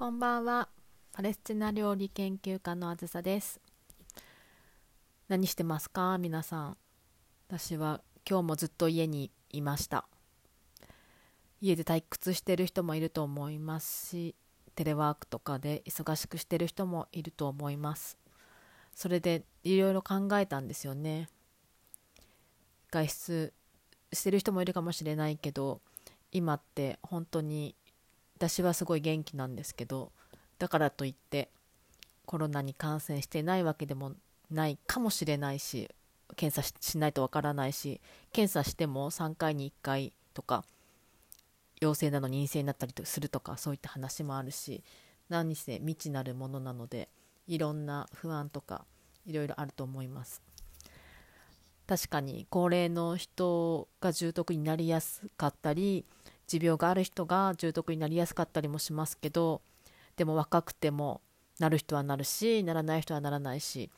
こんばんは。パレスチナ料理研究家のあずさです。何してますか？皆さん。私は今日もずっと家にいました。家で退屈してる人もいると思いますし、テレワークとかで忙しくしてる人もいると思います。それでいろいろ考えたんですよね。外出してる人もいるかもしれないけど、今って本当に私はすごい元気なんですけどだからといってコロナに感染してないわけでもないかもしれないし検査しないとわからないし検査しても3回に1回とか陽性なのに陰性になったりするとかそういった話もあるし何にせ未知なるものなのでいろんな不安とかいろいろあると思います。確かに高齢の人が重篤になりやすかったり持病がある人が重篤になりやすかったりもしますけどでも若くてもなる人はなるしならない人はならないし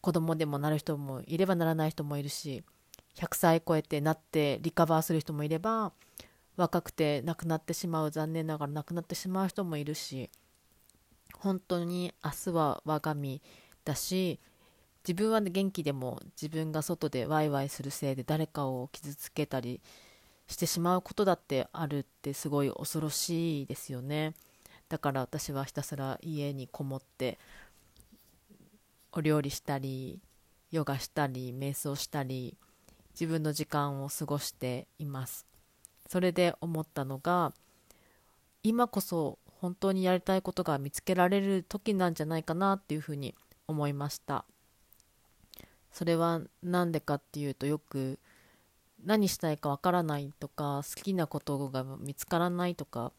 子供でもなる人もいればならない人もいるし100歳超えてなってリカバーする人もいれば若くて亡くなってしまう残念ながら亡くなってしまう人もいるし本当に明日は我が身だし自分は元気でも自分が外でワイワイするせいで誰かを傷つけたりしてしまうことだってあるってすごい恐ろしいですよね。だから私はひたすら家にこもってお料理したりヨガしたり瞑想したり自分の時間を過ごしています。それで思ったのが今こそ本当にやりたいことが見つけられる時なんじゃないかなっていうふうに思いました。それは何でかっていうとよく何したいかわからないとか好きなことが見つからないとか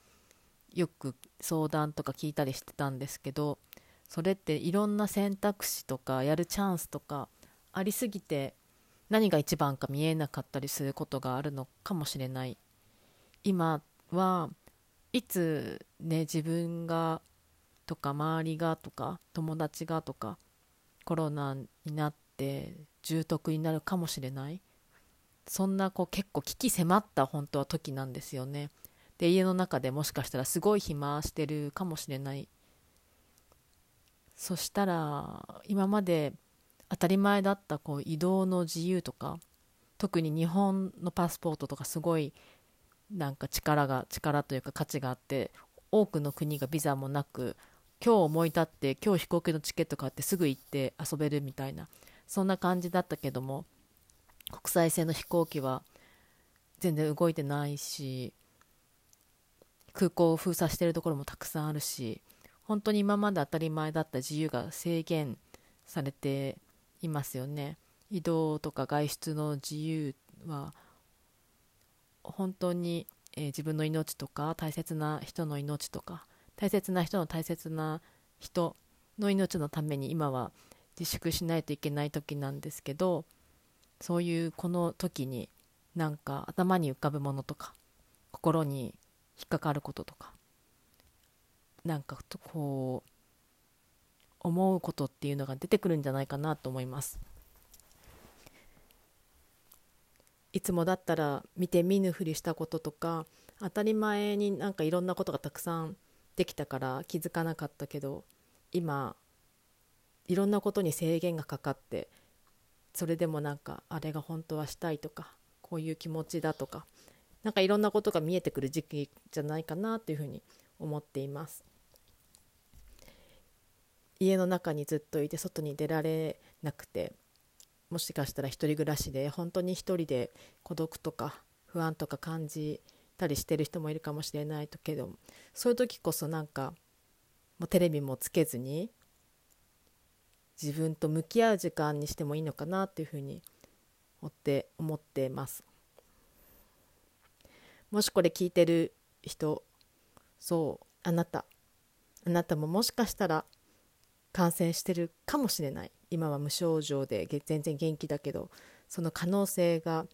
よく相談とか聞いたりしてたんですけどそれっていろんな選択肢とかやるチャンスとかありすぎて何が一番か見えなかったりすることがあるのかもしれない。今はいつね自分がとか周りがとか友達がとかコロナになって重篤になるかもしれない。そんなこう結構危機迫った本当は時なんですよね。で家の中でもしかしたらすごい暇してるかもしれない。そしたら今まで当たり前だったこう移動の自由とか特に日本のパスポートとかすごいなんか力が力というか価値があって多くの国がビザもなく今日思い立って今日飛行機のチケット買ってすぐ行って遊べるみたいなそんな感じだったけども国際線の飛行機は全然動いてないし空港を封鎖してるところもたくさんあるし本当に今まで当たり前だった自由が制限されていますよね。移動とか外出の自由は本当に、えー、自分の命とか大切な人の命とか大切な人の大切な人の命のために今は自粛しないといけない時なんですけどそういうこの時になんか頭に浮かぶものとか心に引っかかることとかなんかこう思うことっていうのが出てくるんじゃないかなと思います。いつもだったら見て見ぬふりしたこととか当たり前になんかいろんなことがたくさんできたから気づかなかったけど今いろんなことに制限がかかってそれでもなんかあれが本当はしたいとかこういう気持ちだとかなんかいろんなことが見えてくる時期じゃないかなというふうに思っています。家の中にずっといて外に出られなくてもしかしたら1人暮らしで本当に1人で孤独とか不安とか感じたりしてる人もいるかもしれないけどそういう時こそなんかもうテレビもつけずに自分と向き合う時間にしてもいいのかなっていうふうに思って思ってます。もしこれ聞いてる人そうあなた。あなたももしかしたら感染してるかもしれない。今は無症状で全然元気だけどその可能性が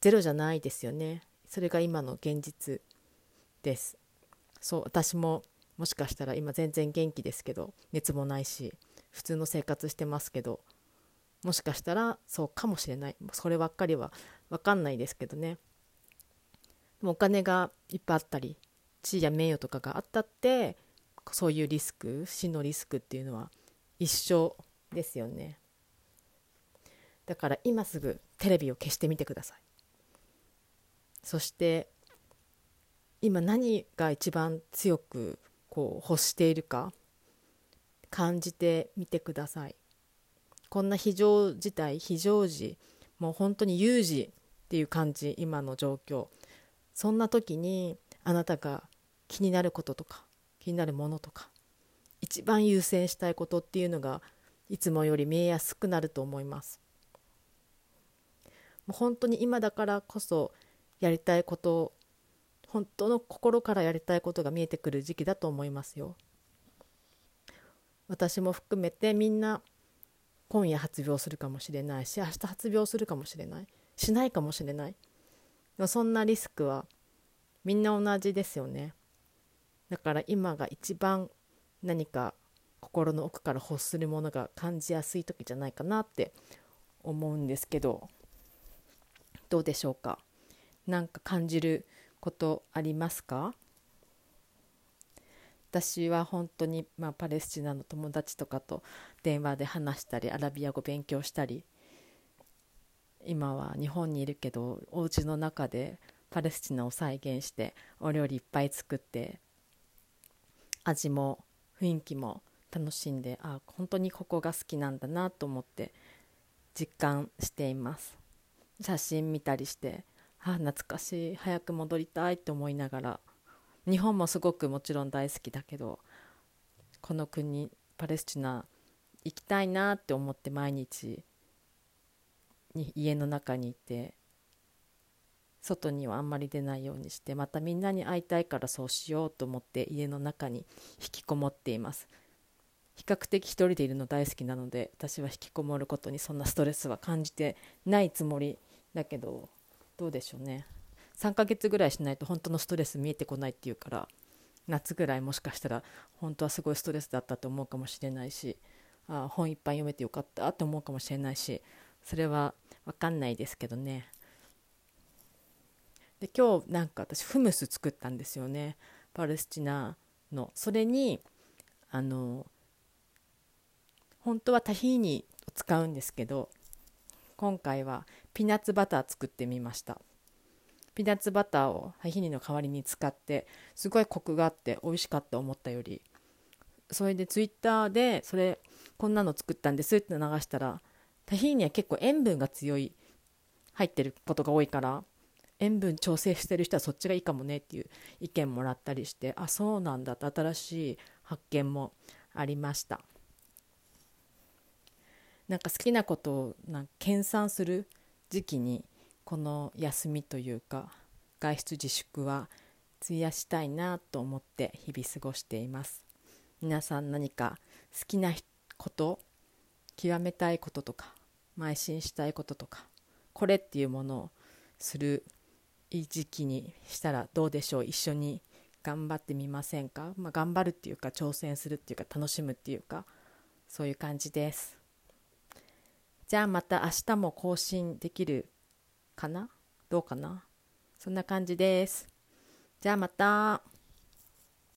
ゼロじゃないですよね。それが今の現実です。そう私ももしかしたら今全然元気ですけど熱もないし普通の生活してますけどもしかしたらそうかもしれない。そればっかりは分かんないですけどね。お金がいっぱいあったり地位や名誉とかがあったってそういうリスク死のリスクっていうのは一緒ですよね。だから今すぐテレビを消してみてください。そして今何が一番強くこう欲しているか感じてみてください。こんな非常事態非常時もう本当に有事っていう感じ今の状況。そんな時にあなたが気になることとか気になるものとか一番優先したいことっていうのがいつもより見えやすくなると思います。もう本当に今だからこそやりたいこと本当の心からやりたいことが見えてくる時期だと思いますよ。私も含めてみんな今夜発病するかもしれないし明日発病するかもしれないしないかもしれない。そんなリスクはみんな同じですよね。だから今が一番何か心の奥から欲するものが感じやすい時じゃないかなって思うんですけどどうでしょうか？何か感じることありますか？私は本当に、まあ、パレスチナの友達とかと電話で話したりアラビア語勉強したり今は日本にいるけどお家の中でパレスチナを再現してお料理いっぱい作って味も雰囲気も楽しんであ本当にここが好きなんだなと思って実感しています。写真見たりしてあ懐かしい早く戻りたいって思いながら日本もすごくもちろん大好きだけどこの国パレスチナ行きたいなって思って毎日に家の中にいて外にはあんまり出ないようにしてまたみんなに会いたいからそうしようと思って家の中に引きこもっています。比較的一人でいるの大好きなので私は引きこもることにそんなストレスは感じてないつもりだけどどうでしょうね。3ヶ月ぐらいしないと本当のストレス見えてこないっていうから夏ぐらいもしかしたら本当はすごいストレスだったと思うかもしれないしあ本いっぱい読めてよかったって思うかもしれないしそれは分かんないですけどね。で今日なんか私フムス作ったんですよね。パレスチナの。それにあの本当はタヒーニを使うんですけど今回はピーナッツバター作ってみました。ピーナッツバターをハヒニの代わりに使ってすごいコクがあって美味しかった思ったより。それでツイッターでそれこんなの作ったんですって流したらタヒーニは結構塩分が強い入ってることが多いから塩分調整してる人はそっちがいいかもねっていう意見もらったりしてあそうなんだと新しい発見もありました。なんか好きなことをなん研鑽する時期にこの休みというか外出自粛は費やしたいなと思って日々過ごしています。皆さん何か好きなこと極めたいこととか邁進したいこととかこれっていうものをするいい時期にしたらどうでしょう？一緒に頑張ってみませんか、まあ、頑張るっていうか挑戦するっていうか楽しむっていうかそういう感じです。じゃあまた明日も更新できるかな？どうかな？そんな感じです。じゃあまた。